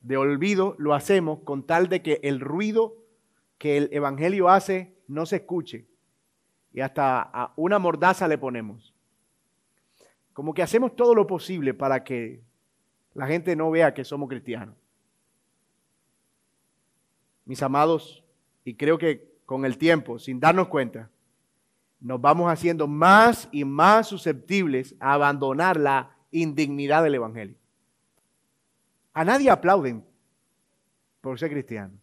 de olvido lo hacemos con tal de que el ruido que el Evangelio hace no se escuche. Y hasta a una mordaza le ponemos. Como que hacemos todo lo posible para que la gente no vea que somos cristianos. Mis amados, y creo que con el tiempo, sin darnos cuenta, nos vamos haciendo más y más susceptibles a abandonar la indignidad del Evangelio. A nadie aplauden por ser cristiano.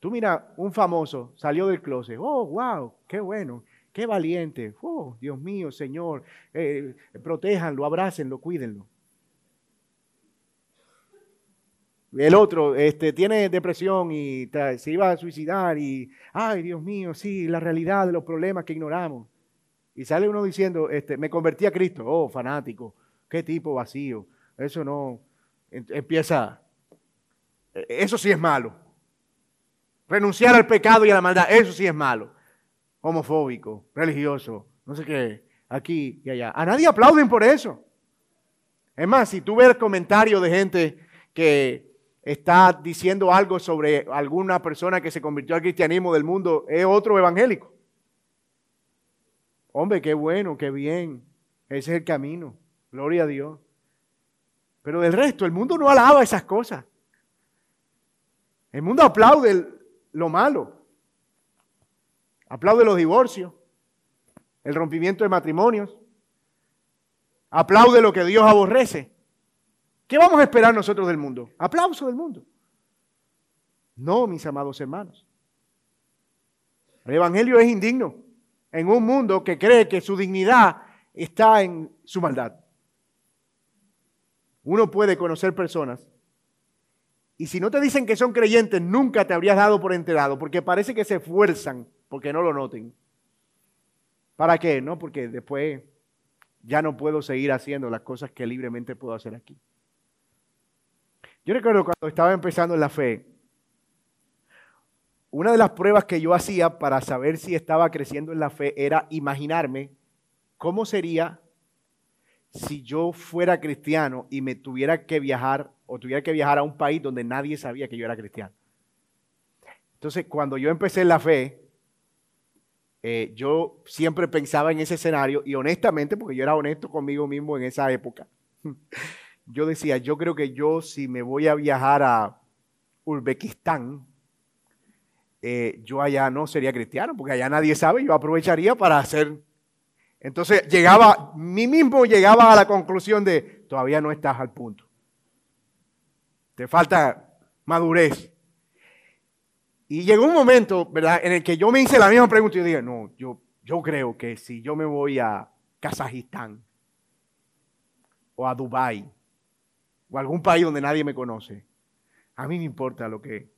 Tú mira, un famoso salió del closet. Oh, wow, qué bueno, qué valiente. Oh, Dios mío, Señor, eh, protéjanlo, abrácenlo, cuídenlo. El otro este, tiene depresión y se iba a suicidar y, ay, Dios mío, sí, la realidad de los problemas que ignoramos. Y sale uno diciendo, este, me convertí a Cristo. Oh, fanático, qué tipo vacío. Eso no, empieza, e, eso sí es malo. Renunciar al pecado y a la maldad, eso sí es malo. Homofóbico, religioso, no sé qué, aquí y allá. A nadie aplauden por eso. Es más, si tú ves comentarios de gente que está diciendo algo sobre alguna persona que se convirtió al cristianismo del mundo, es otro evangélico. Hombre, qué bueno, qué bien. Ese es el camino. Gloria a Dios. Pero del resto, el mundo no alaba esas cosas. El mundo aplaude lo malo. Aplaude los divorcios, el rompimiento de matrimonios. Aplaude lo que Dios aborrece. ¿Qué vamos a esperar nosotros del mundo? Aplauso del mundo. No, mis amados hermanos. El Evangelio es indigno en un mundo que cree que su dignidad está en su maldad. Uno puede conocer personas y si no te dicen que son creyentes, nunca te habrías dado por enterado, porque parece que se esfuerzan porque no lo noten. ¿Para qué? No, porque después ya no puedo seguir haciendo las cosas que libremente puedo hacer aquí. Yo recuerdo cuando estaba empezando en la fe, una de las pruebas que yo hacía para saber si estaba creciendo en la fe era imaginarme cómo sería si yo fuera cristiano y me tuviera que viajar o tuviera que viajar a un país donde nadie sabía que yo era cristiano. Entonces, cuando yo empecé en la fe, eh, yo siempre pensaba en ese escenario y honestamente, porque yo era honesto conmigo mismo en esa época, yo decía, yo creo que yo si me voy a viajar a Uzbekistán, eh, yo allá no sería cristiano, porque allá nadie sabe, yo aprovecharía para hacer... Entonces llegaba, mí mismo llegaba a la conclusión de, todavía no estás al punto. Te falta madurez. Y llegó un momento, ¿verdad?, en el que yo me hice la misma pregunta y dije, no, yo, yo creo que si yo me voy a Kazajistán o a Dubái o algún país donde nadie me conoce, a mí me importa lo que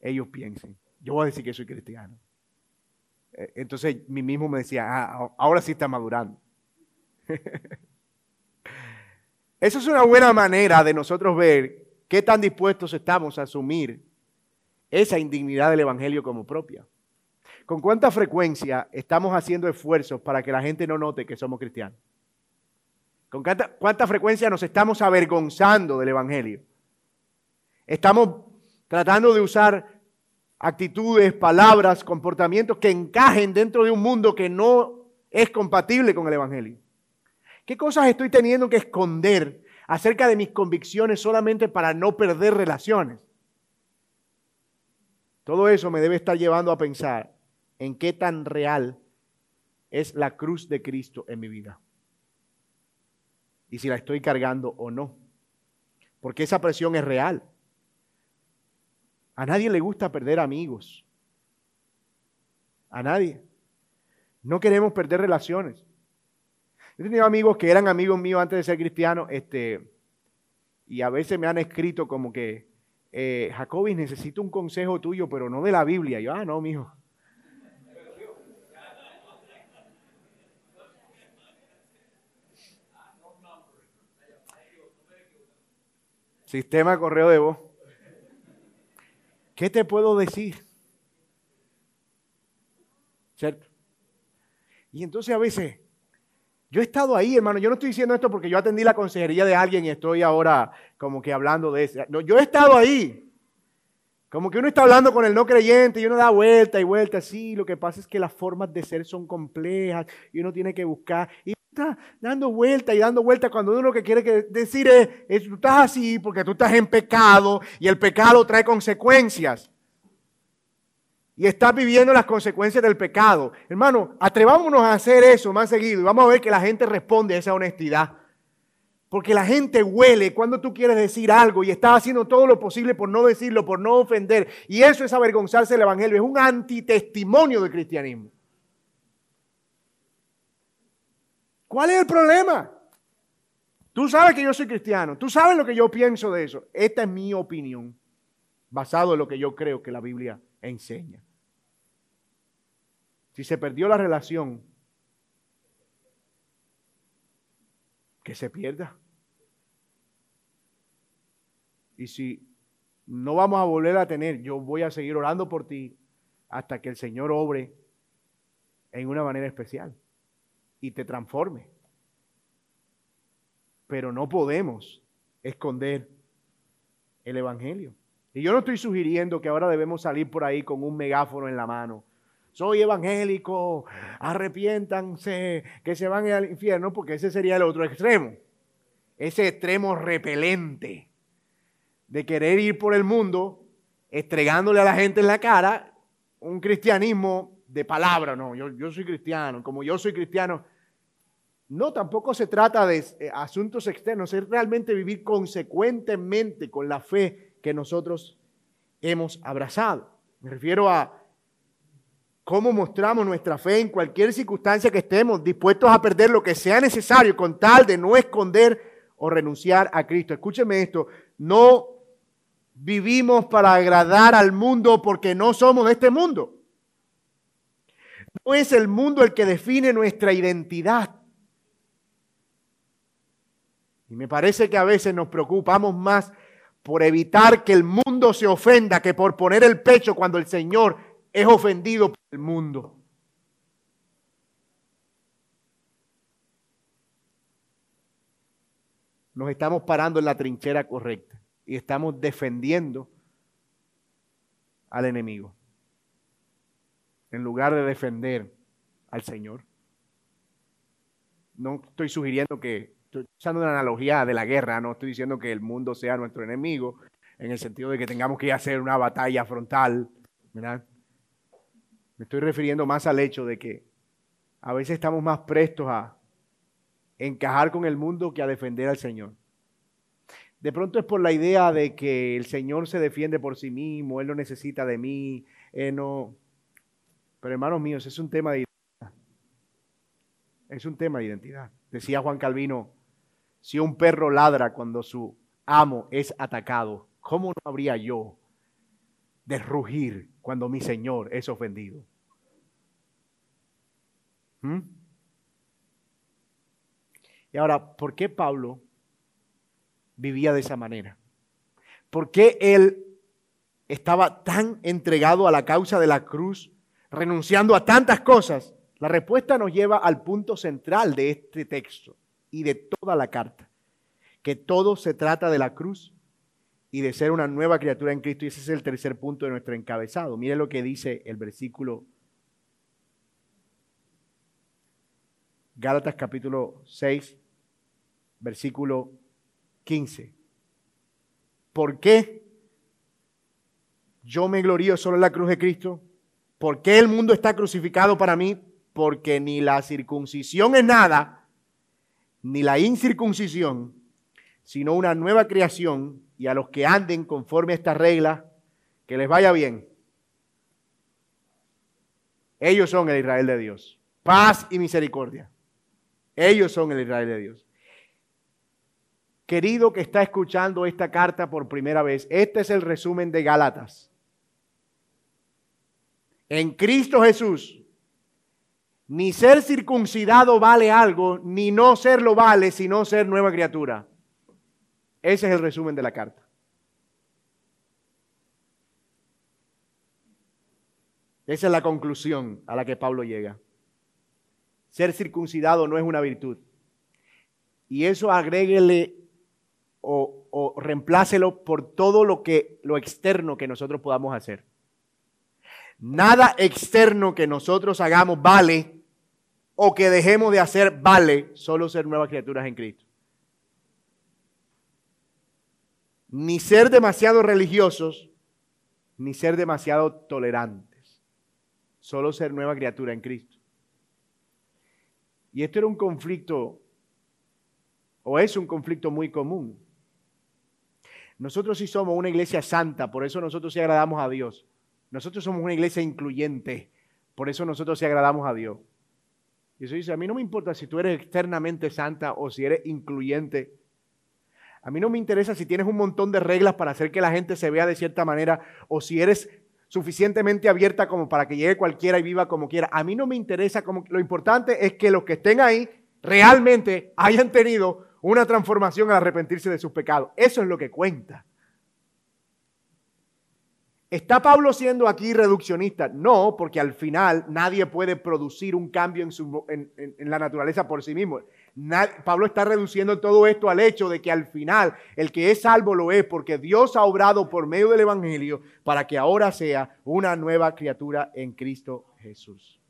ellos piensen. Yo voy a decir que soy cristiano. Eh, entonces, mí mismo me decía, ah, ahora sí está madurando. Eso es una buena manera de nosotros ver qué tan dispuestos estamos a asumir esa indignidad del Evangelio como propia. ¿Con cuánta frecuencia estamos haciendo esfuerzos para que la gente no note que somos cristianos? ¿Con cuánta, frecuencia nos estamos avergonzando del Evangelio? Estamos tratando de usar actitudes, palabras, comportamientos que encajen dentro de un mundo que no es compatible con el Evangelio. ¿Qué cosas estoy teniendo que esconder acerca de mis convicciones solamente para no perder relaciones? Todo eso me debe estar llevando a pensar en qué tan real es la cruz de Cristo en mi vida. Y si la estoy cargando o no. Porque esa presión es real. A nadie le gusta perder amigos. A nadie. No queremos perder relaciones. He tenido amigos que eran amigos míos antes de ser cristianos, este, y a veces me han escrito como que, eh, Jacobi, necesito un consejo tuyo, pero no de la Biblia. yo, ah, no, mijo. Sistema correo de voz. ¿Qué te puedo decir? ¿Cierto? Y entonces a veces, yo he estado ahí, hermano, yo no estoy diciendo esto porque yo atendí la consejería de alguien y estoy ahora como que hablando de eso. No, yo he estado ahí. Como que uno está hablando con el no creyente y uno da vuelta y vuelta. Sí, lo que pasa es que las formas de ser son complejas y uno tiene que buscar. Está dando vuelta y dando vuelta cuando uno lo que quiere decir es, tú estás así porque tú estás en pecado y el pecado trae consecuencias. Y estás viviendo las consecuencias del pecado. Hermano, atrevámonos a hacer eso más seguido y vamos a ver que la gente responde a esa honestidad. Porque la gente huele cuando tú quieres decir algo y estás haciendo todo lo posible por no decirlo, por no ofender. Y eso es avergonzarse del Evangelio. Es un antitestimonio del cristianismo. ¿Cuál es el problema? Tú sabes que yo soy cristiano, tú sabes lo que yo pienso de eso. Esta es mi opinión, basado en lo que yo creo que la Biblia enseña. Si se perdió la relación, que se pierda. Y si no vamos a volver a tener, yo voy a seguir orando por ti hasta que el Señor obre en una manera especial y te transforme. Pero no podemos esconder el Evangelio. Y yo no estoy sugiriendo que ahora debemos salir por ahí con un megáfono en la mano. Soy evangélico, arrepiéntanse, que se van al infierno, porque ese sería el otro extremo. Ese extremo repelente de querer ir por el mundo estregándole a la gente en la cara un cristianismo de palabra. No, yo, yo soy cristiano. Como yo soy cristiano, no, tampoco se trata de eh, asuntos externos, es realmente vivir consecuentemente con la fe que nosotros hemos abrazado. Me refiero a cómo mostramos nuestra fe en cualquier circunstancia que estemos dispuestos a perder lo que sea necesario con tal de no esconder o renunciar a Cristo. Escúcheme esto, no vivimos para agradar al mundo porque no somos de este mundo. No es el mundo el que define nuestra identidad. Y me parece que a veces nos preocupamos más por evitar que el mundo se ofenda que por poner el pecho cuando el Señor es ofendido por el mundo. Nos estamos parando en la trinchera correcta y estamos defendiendo al enemigo en lugar de defender al Señor. No estoy sugiriendo que estoy usando una analogía de la guerra, no estoy diciendo que el mundo sea nuestro enemigo, en el sentido de que tengamos que hacer una batalla frontal. Me estoy refiriendo más al hecho de que a veces estamos más prestos a encajar con el mundo que a defender al Señor. De pronto es por la idea de que el Señor se defiende por sí mismo, Él no necesita de mí, Él no... Pero hermanos míos, es un tema de identidad. Es un tema de identidad. Decía Juan Calvino, si un perro ladra cuando su amo es atacado, ¿cómo no habría yo de rugir cuando mi Señor es ofendido? ¿Mm? Y ahora, ¿por qué Pablo vivía de esa manera? ¿Por qué él estaba tan entregado a la causa de la cruz, renunciando a tantas cosas? La respuesta nos lleva al punto central de este texto y de toda la carta, que todo se trata de la cruz y de ser una nueva criatura en Cristo. Y ese es el tercer punto de nuestro encabezado. Mire lo que dice el versículo Gálatas capítulo 6, versículo 15. ¿Por qué yo me glorío solo en la cruz de Cristo? ¿Por qué el mundo está crucificado para mí? Porque ni la circuncisión es nada, ni la incircuncisión, sino una nueva creación y a los que anden conforme a esta regla, que les vaya bien. Ellos son el Israel de Dios. Paz y misericordia. Ellos son el Israel de Dios. Querido que está escuchando esta carta por primera vez, este es el resumen de Gálatas. En Cristo Jesús, ni ser circuncidado vale algo, ni no serlo vale, sino ser nueva criatura. Ese es el resumen de la carta. Esa es la conclusión a la que Pablo llega. Ser circuncidado no es una virtud. Y eso agréguele o, o reemplácelo por todo lo que lo externo que nosotros podamos hacer. Nada externo que nosotros hagamos vale o que dejemos de hacer vale, solo ser nuevas criaturas en Cristo. Ni ser demasiado religiosos, ni ser demasiado tolerantes. Solo ser nueva criatura en Cristo. Y esto era un conflicto, o es un conflicto muy común. Nosotros sí somos una iglesia santa, por eso nosotros sí agradamos a Dios. Nosotros somos una iglesia incluyente, por eso nosotros sí agradamos a Dios. Eso dice, a mí no me importa si tú eres externamente santa o si eres incluyente. A mí no me interesa si tienes un montón de reglas para hacer que la gente se vea de cierta manera o si eres suficientemente abierta como para que llegue cualquiera y viva como quiera. A mí no me interesa, como, lo importante es que los que estén ahí realmente hayan tenido una transformación al arrepentirse de sus pecados. Eso es lo que cuenta. ¿Está Pablo siendo aquí reduccionista? No, porque al final nadie puede producir un cambio en, la naturaleza por sí mismo. Pablo está reduciendo todo esto al hecho de que al final el que es salvo lo es porque Dios ha obrado por medio del Evangelio para que ahora sea una nueva criatura en Cristo Jesús.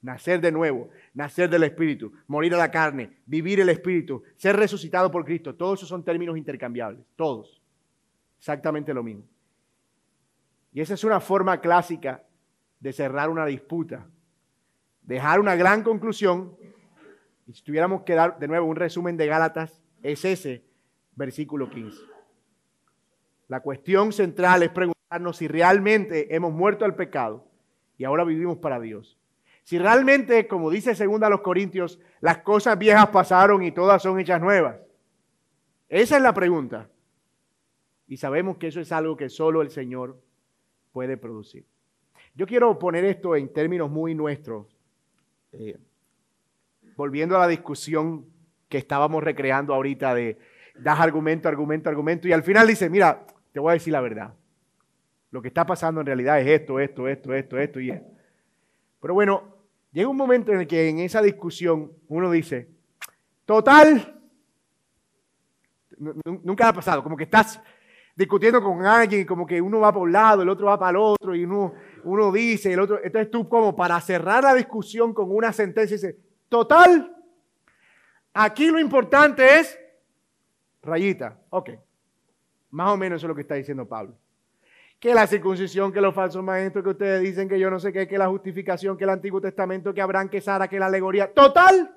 Nacer de nuevo, nacer del Espíritu, morir a la carne, vivir el Espíritu, ser resucitado por Cristo. Todos esos son términos intercambiables, todos. Exactamente lo mismo. Y esa es una forma clásica de cerrar una disputa. Dejar una gran conclusión y si tuviéramos que dar de nuevo un resumen de Gálatas, es ese versículo 15. La cuestión central es preguntarnos si realmente hemos muerto al pecado y ahora vivimos para Dios. Si realmente, como dice segunda a los Corintios, las cosas viejas pasaron y todas son hechas nuevas. Esa es la pregunta. Y sabemos que eso es algo que solo el Señor puede producir. Yo quiero poner esto en términos muy nuestros. Eh, volviendo a la discusión que estábamos recreando ahorita de das argumento, argumento, argumento, y al final dice, mira, te voy a decir la verdad. Lo que está pasando en realidad es esto, esto, esto, esto, esto y esto. Pero bueno, llega un momento en el que en esa discusión uno dice, total, nunca ha pasado, como que estás discutiendo con alguien como que uno va para un lado, el otro va para el otro y uno, uno dice, el otro, entonces tú como para cerrar la discusión con una sentencia dices, Total, Aquí lo importante es rayita. Ok. Más o menos eso es lo que está diciendo Pablo. Que la circuncisión, que los falsos maestros, que ustedes dicen que yo no sé qué, que la justificación, que el Antiguo Testamento, que Abraham, que Sara, que la alegoría. Total.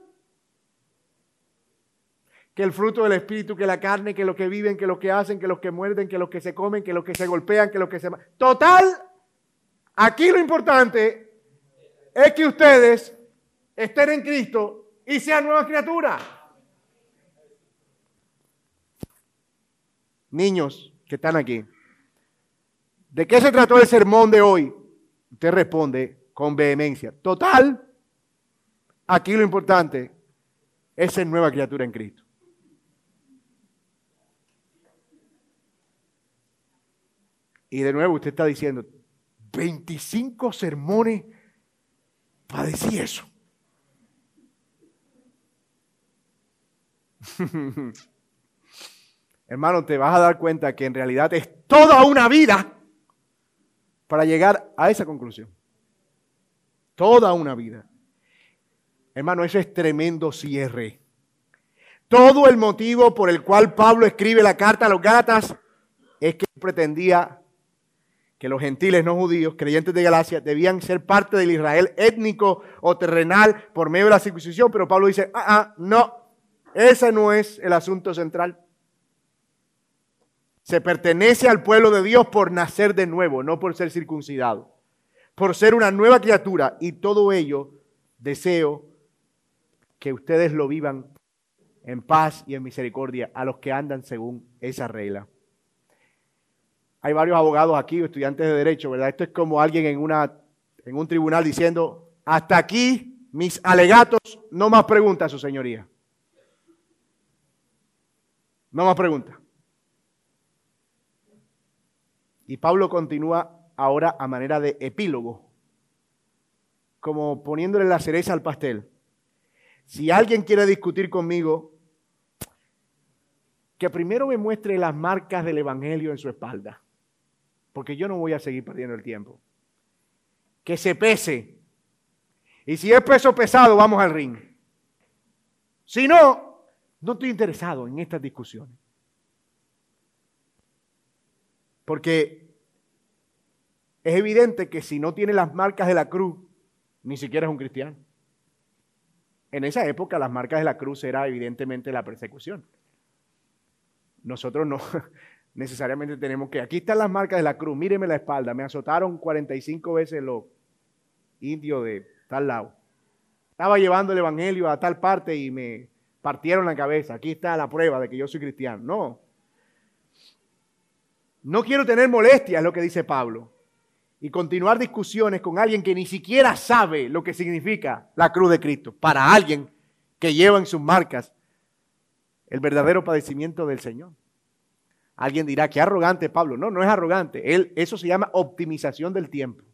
Que el fruto del Espíritu, que la carne, que lo que viven, que lo que hacen, que los que muerden, que los que se comen, que los que se golpean, que los que se... Total. Aquí lo importante es que ustedes estén en Cristo y sean nuevas criaturas. Niños que están aquí, ¿de qué se trató el sermón de hoy? Usted responde con vehemencia. Total, aquí lo importante es ser nueva criatura en Cristo. Y de nuevo usted está diciendo, 25 sermones para decir eso. Hermano, te vas a dar cuenta que en realidad es toda una vida para llegar a esa conclusión. Toda una vida. Hermano, eso es tremendo cierre. Todo el motivo por el cual Pablo escribe la carta a los Gálatas es que pretendía que los gentiles no judíos, creyentes de Galacia, debían ser parte del Israel étnico o terrenal por medio de la circuncisión, pero Pablo dice, ah, ah, no, ese no es el asunto central. Se pertenece al pueblo de Dios por nacer de nuevo, no por ser circuncidado, por ser una nueva criatura y todo ello deseo que ustedes lo vivan en paz y en misericordia a los que andan según esa regla. Hay varios abogados aquí, estudiantes de derecho, ¿verdad? Esto es como alguien en, una, en un tribunal diciendo, hasta aquí mis alegatos, no más preguntas, su señoría. No más preguntas. Y Pablo continúa ahora a manera de epílogo, como poniéndole la cereza al pastel. Si alguien quiere discutir conmigo, que primero me muestre las marcas del Evangelio en su espalda porque yo no voy a seguir perdiendo el tiempo. Que se pese. Y si es peso pesado, vamos al ring. Si no, no estoy interesado en estas discusiones. Porque es evidente que si no tiene las marcas de la cruz, ni siquiera es un cristiano. En esa época las marcas de la cruz era evidentemente la persecución. Nosotros no, necesariamente tenemos que, aquí están las marcas de la cruz, míreme la espalda, me azotaron 45 veces los indios de tal lado. Estaba llevando el Evangelio a tal parte y me partieron la cabeza. Aquí está la prueba de que yo soy cristiano. No. No quiero tener molestias, es lo que dice Pablo. Y continuar discusiones con alguien que ni siquiera sabe lo que significa la cruz de Cristo. Para alguien que lleva en sus marcas el verdadero padecimiento del Señor. Alguien dirá, qué arrogante Pablo. No, no es arrogante. Él, eso se llama optimización del tiempo.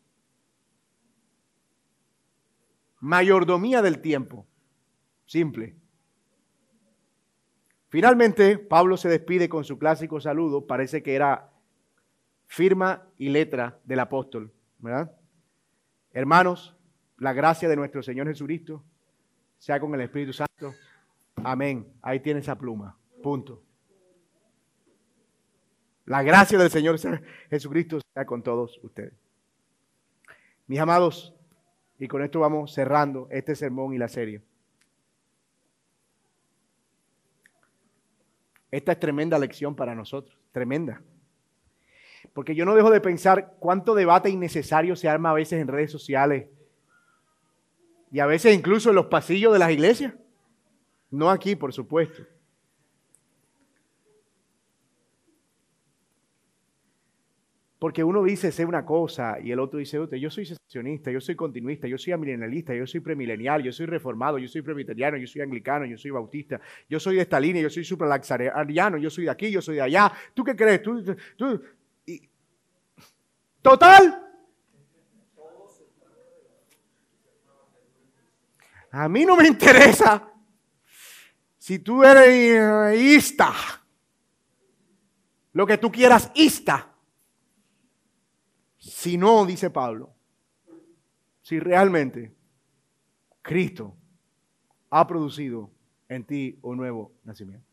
Mayordomía del tiempo. Simple. Finalmente, Pablo se despide con su clásico saludo. Parece que era firma y letra del apóstol. ¿verdad? Hermanos, la gracia de nuestro Señor Jesucristo sea con el Espíritu Santo. Amén. Ahí tiene esa pluma. Punto. La gracia del Señor Jesucristo sea con todos ustedes. Mis amados, y con esto vamos cerrando este sermón y la serie. Esta es tremenda lección para nosotros, tremenda. Porque yo no dejo de pensar cuánto debate innecesario se arma a veces en redes sociales y a veces incluso en los pasillos de las iglesias. No aquí, por supuesto. Porque uno dice ser una cosa y el otro dice otra. Yo soy secesionista, yo soy continuista, yo soy amilenialista, yo soy premilenial, yo soy reformado, yo soy presbiteriano, yo soy anglicano, yo soy bautista, yo soy de esta línea, yo soy supralaxariano, yo soy de aquí, yo soy de allá. ¿Tú qué crees? ¿Tú, Total. A mí no me interesa si tú eres ista, lo que tú quieras ista. Si no, dice Pablo, si realmente Cristo ha producido en ti un nuevo nacimiento.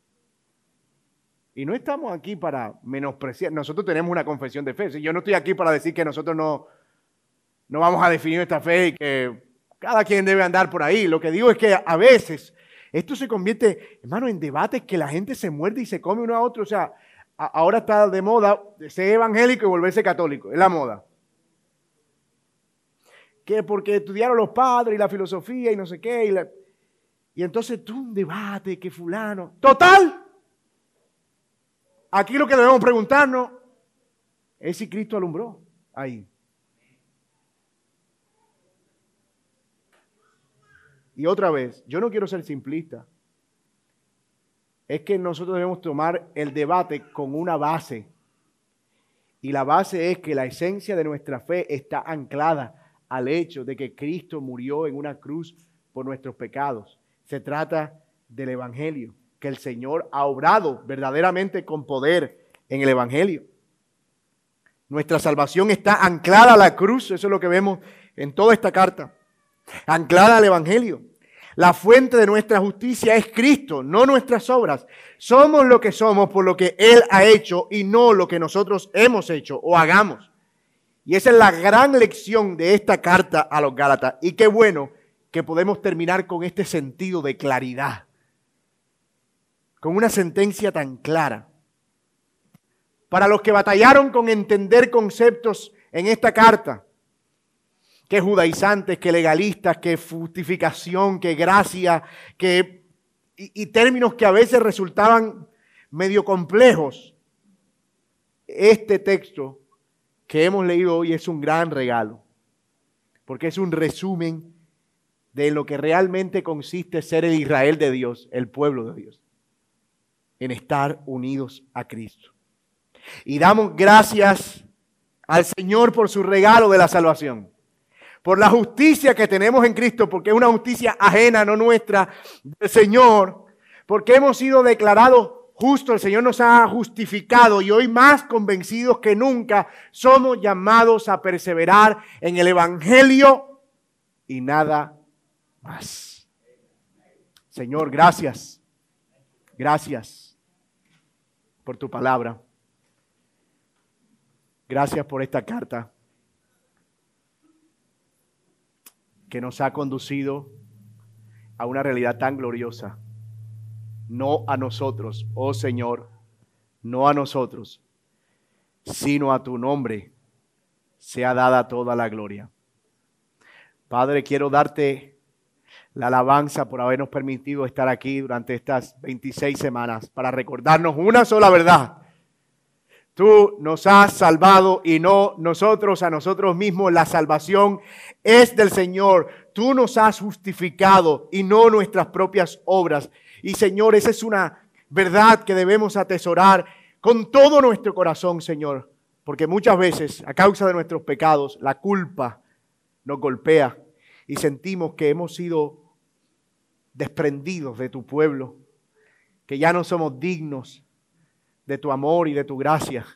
Y no estamos aquí para menospreciar. Nosotros tenemos una confesión de fe. Yo no estoy aquí para decir que nosotros no, no vamos a definir esta fe y que cada quien debe andar por ahí. Lo que digo es que a veces esto se convierte, hermano, en debates que la gente se muerde y se come uno a otro. O sea, ahora está de moda ser evangélico y volverse católico. Es la moda. Que porque estudiaron los padres y la filosofía y no sé qué. Y, y entonces tú un debate que fulano. Total. Aquí lo que debemos preguntarnos es si Cristo alumbró ahí. Y otra vez, yo no quiero ser simplista. Es que nosotros debemos tomar el debate con una base. Y la base es que la esencia de nuestra fe está anclada al hecho de que Cristo murió en una cruz por nuestros pecados. Se trata del Evangelio que el Señor ha obrado verdaderamente con poder en el Evangelio. Nuestra salvación está anclada a la cruz, eso es lo que vemos en toda esta carta, anclada al Evangelio. La fuente de nuestra justicia es Cristo, no nuestras obras. Somos lo que somos por lo que Él ha hecho y no lo que nosotros hemos hecho o hagamos. Y esa es la gran lección de esta carta a los Gálatas. Y qué bueno que podemos terminar con este sentido de claridad con una sentencia tan clara. Para los que batallaron con entender conceptos en esta carta, que judaizantes, que legalistas, que justificación, que gracia, y, y términos que a veces resultaban medio complejos, este texto que hemos leído hoy es un gran regalo, porque es un resumen de lo que realmente consiste ser el Israel de Dios, el pueblo de Dios en estar unidos a Cristo. Y damos gracias al Señor por su regalo de la salvación, por la justicia que tenemos en Cristo, porque es una justicia ajena, no nuestra, Señor, porque hemos sido declarados justos, el Señor nos ha justificado y hoy más convencidos que nunca somos llamados a perseverar en el Evangelio y nada más. Señor, gracias. Gracias por tu palabra. Gracias por esta carta que nos ha conducido a una realidad tan gloriosa. No a nosotros, oh Señor, no a nosotros, sino a tu nombre sea dada toda la gloria. Padre, quiero darte la alabanza por habernos permitido estar aquí durante estas 26 semanas para recordarnos una sola verdad. Tú nos has salvado y no nosotros a nosotros mismos. La salvación es del Señor. Tú nos has justificado y no nuestras propias obras. Y Señor, esa es una verdad que debemos atesorar con todo nuestro corazón, Señor. Porque muchas veces, a causa de nuestros pecados, la culpa nos golpea y sentimos que hemos sido desprendidos de tu pueblo, que ya no somos dignos de tu amor y de tu gracia.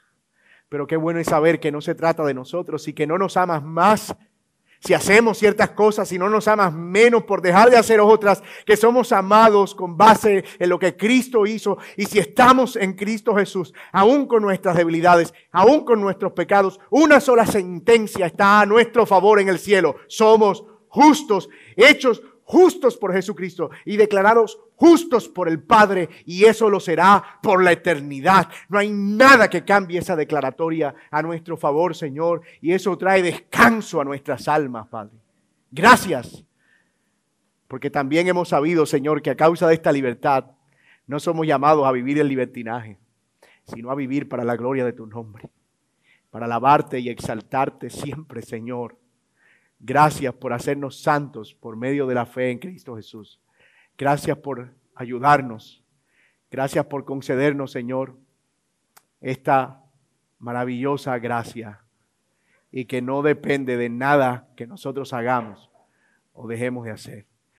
Pero qué bueno es saber que no se trata de nosotros y que no nos amas más si hacemos ciertas cosas y no nos amas menos por dejar de hacer otras, que somos amados con base en lo que Cristo hizo. Y si estamos en Cristo Jesús, aún con nuestras debilidades, aún con nuestros pecados, una sola sentencia está a nuestro favor en el cielo. Somos justos, hechos justos por Jesucristo y declarados justos por el Padre y eso lo será por la eternidad. No hay nada que cambie esa declaratoria a nuestro favor, Señor, y eso trae descanso a nuestras almas, Padre. Gracias, porque también hemos sabido, Señor, que a causa de esta libertad no somos llamados a vivir el libertinaje, sino a vivir para la gloria de tu nombre, para alabarte y exaltarte siempre, Señor Gracias por hacernos santos por medio de la fe en Cristo Jesús. Gracias por ayudarnos. Gracias por concedernos, Señor, esta maravillosa gracia y que no depende de nada que nosotros hagamos o dejemos de hacer.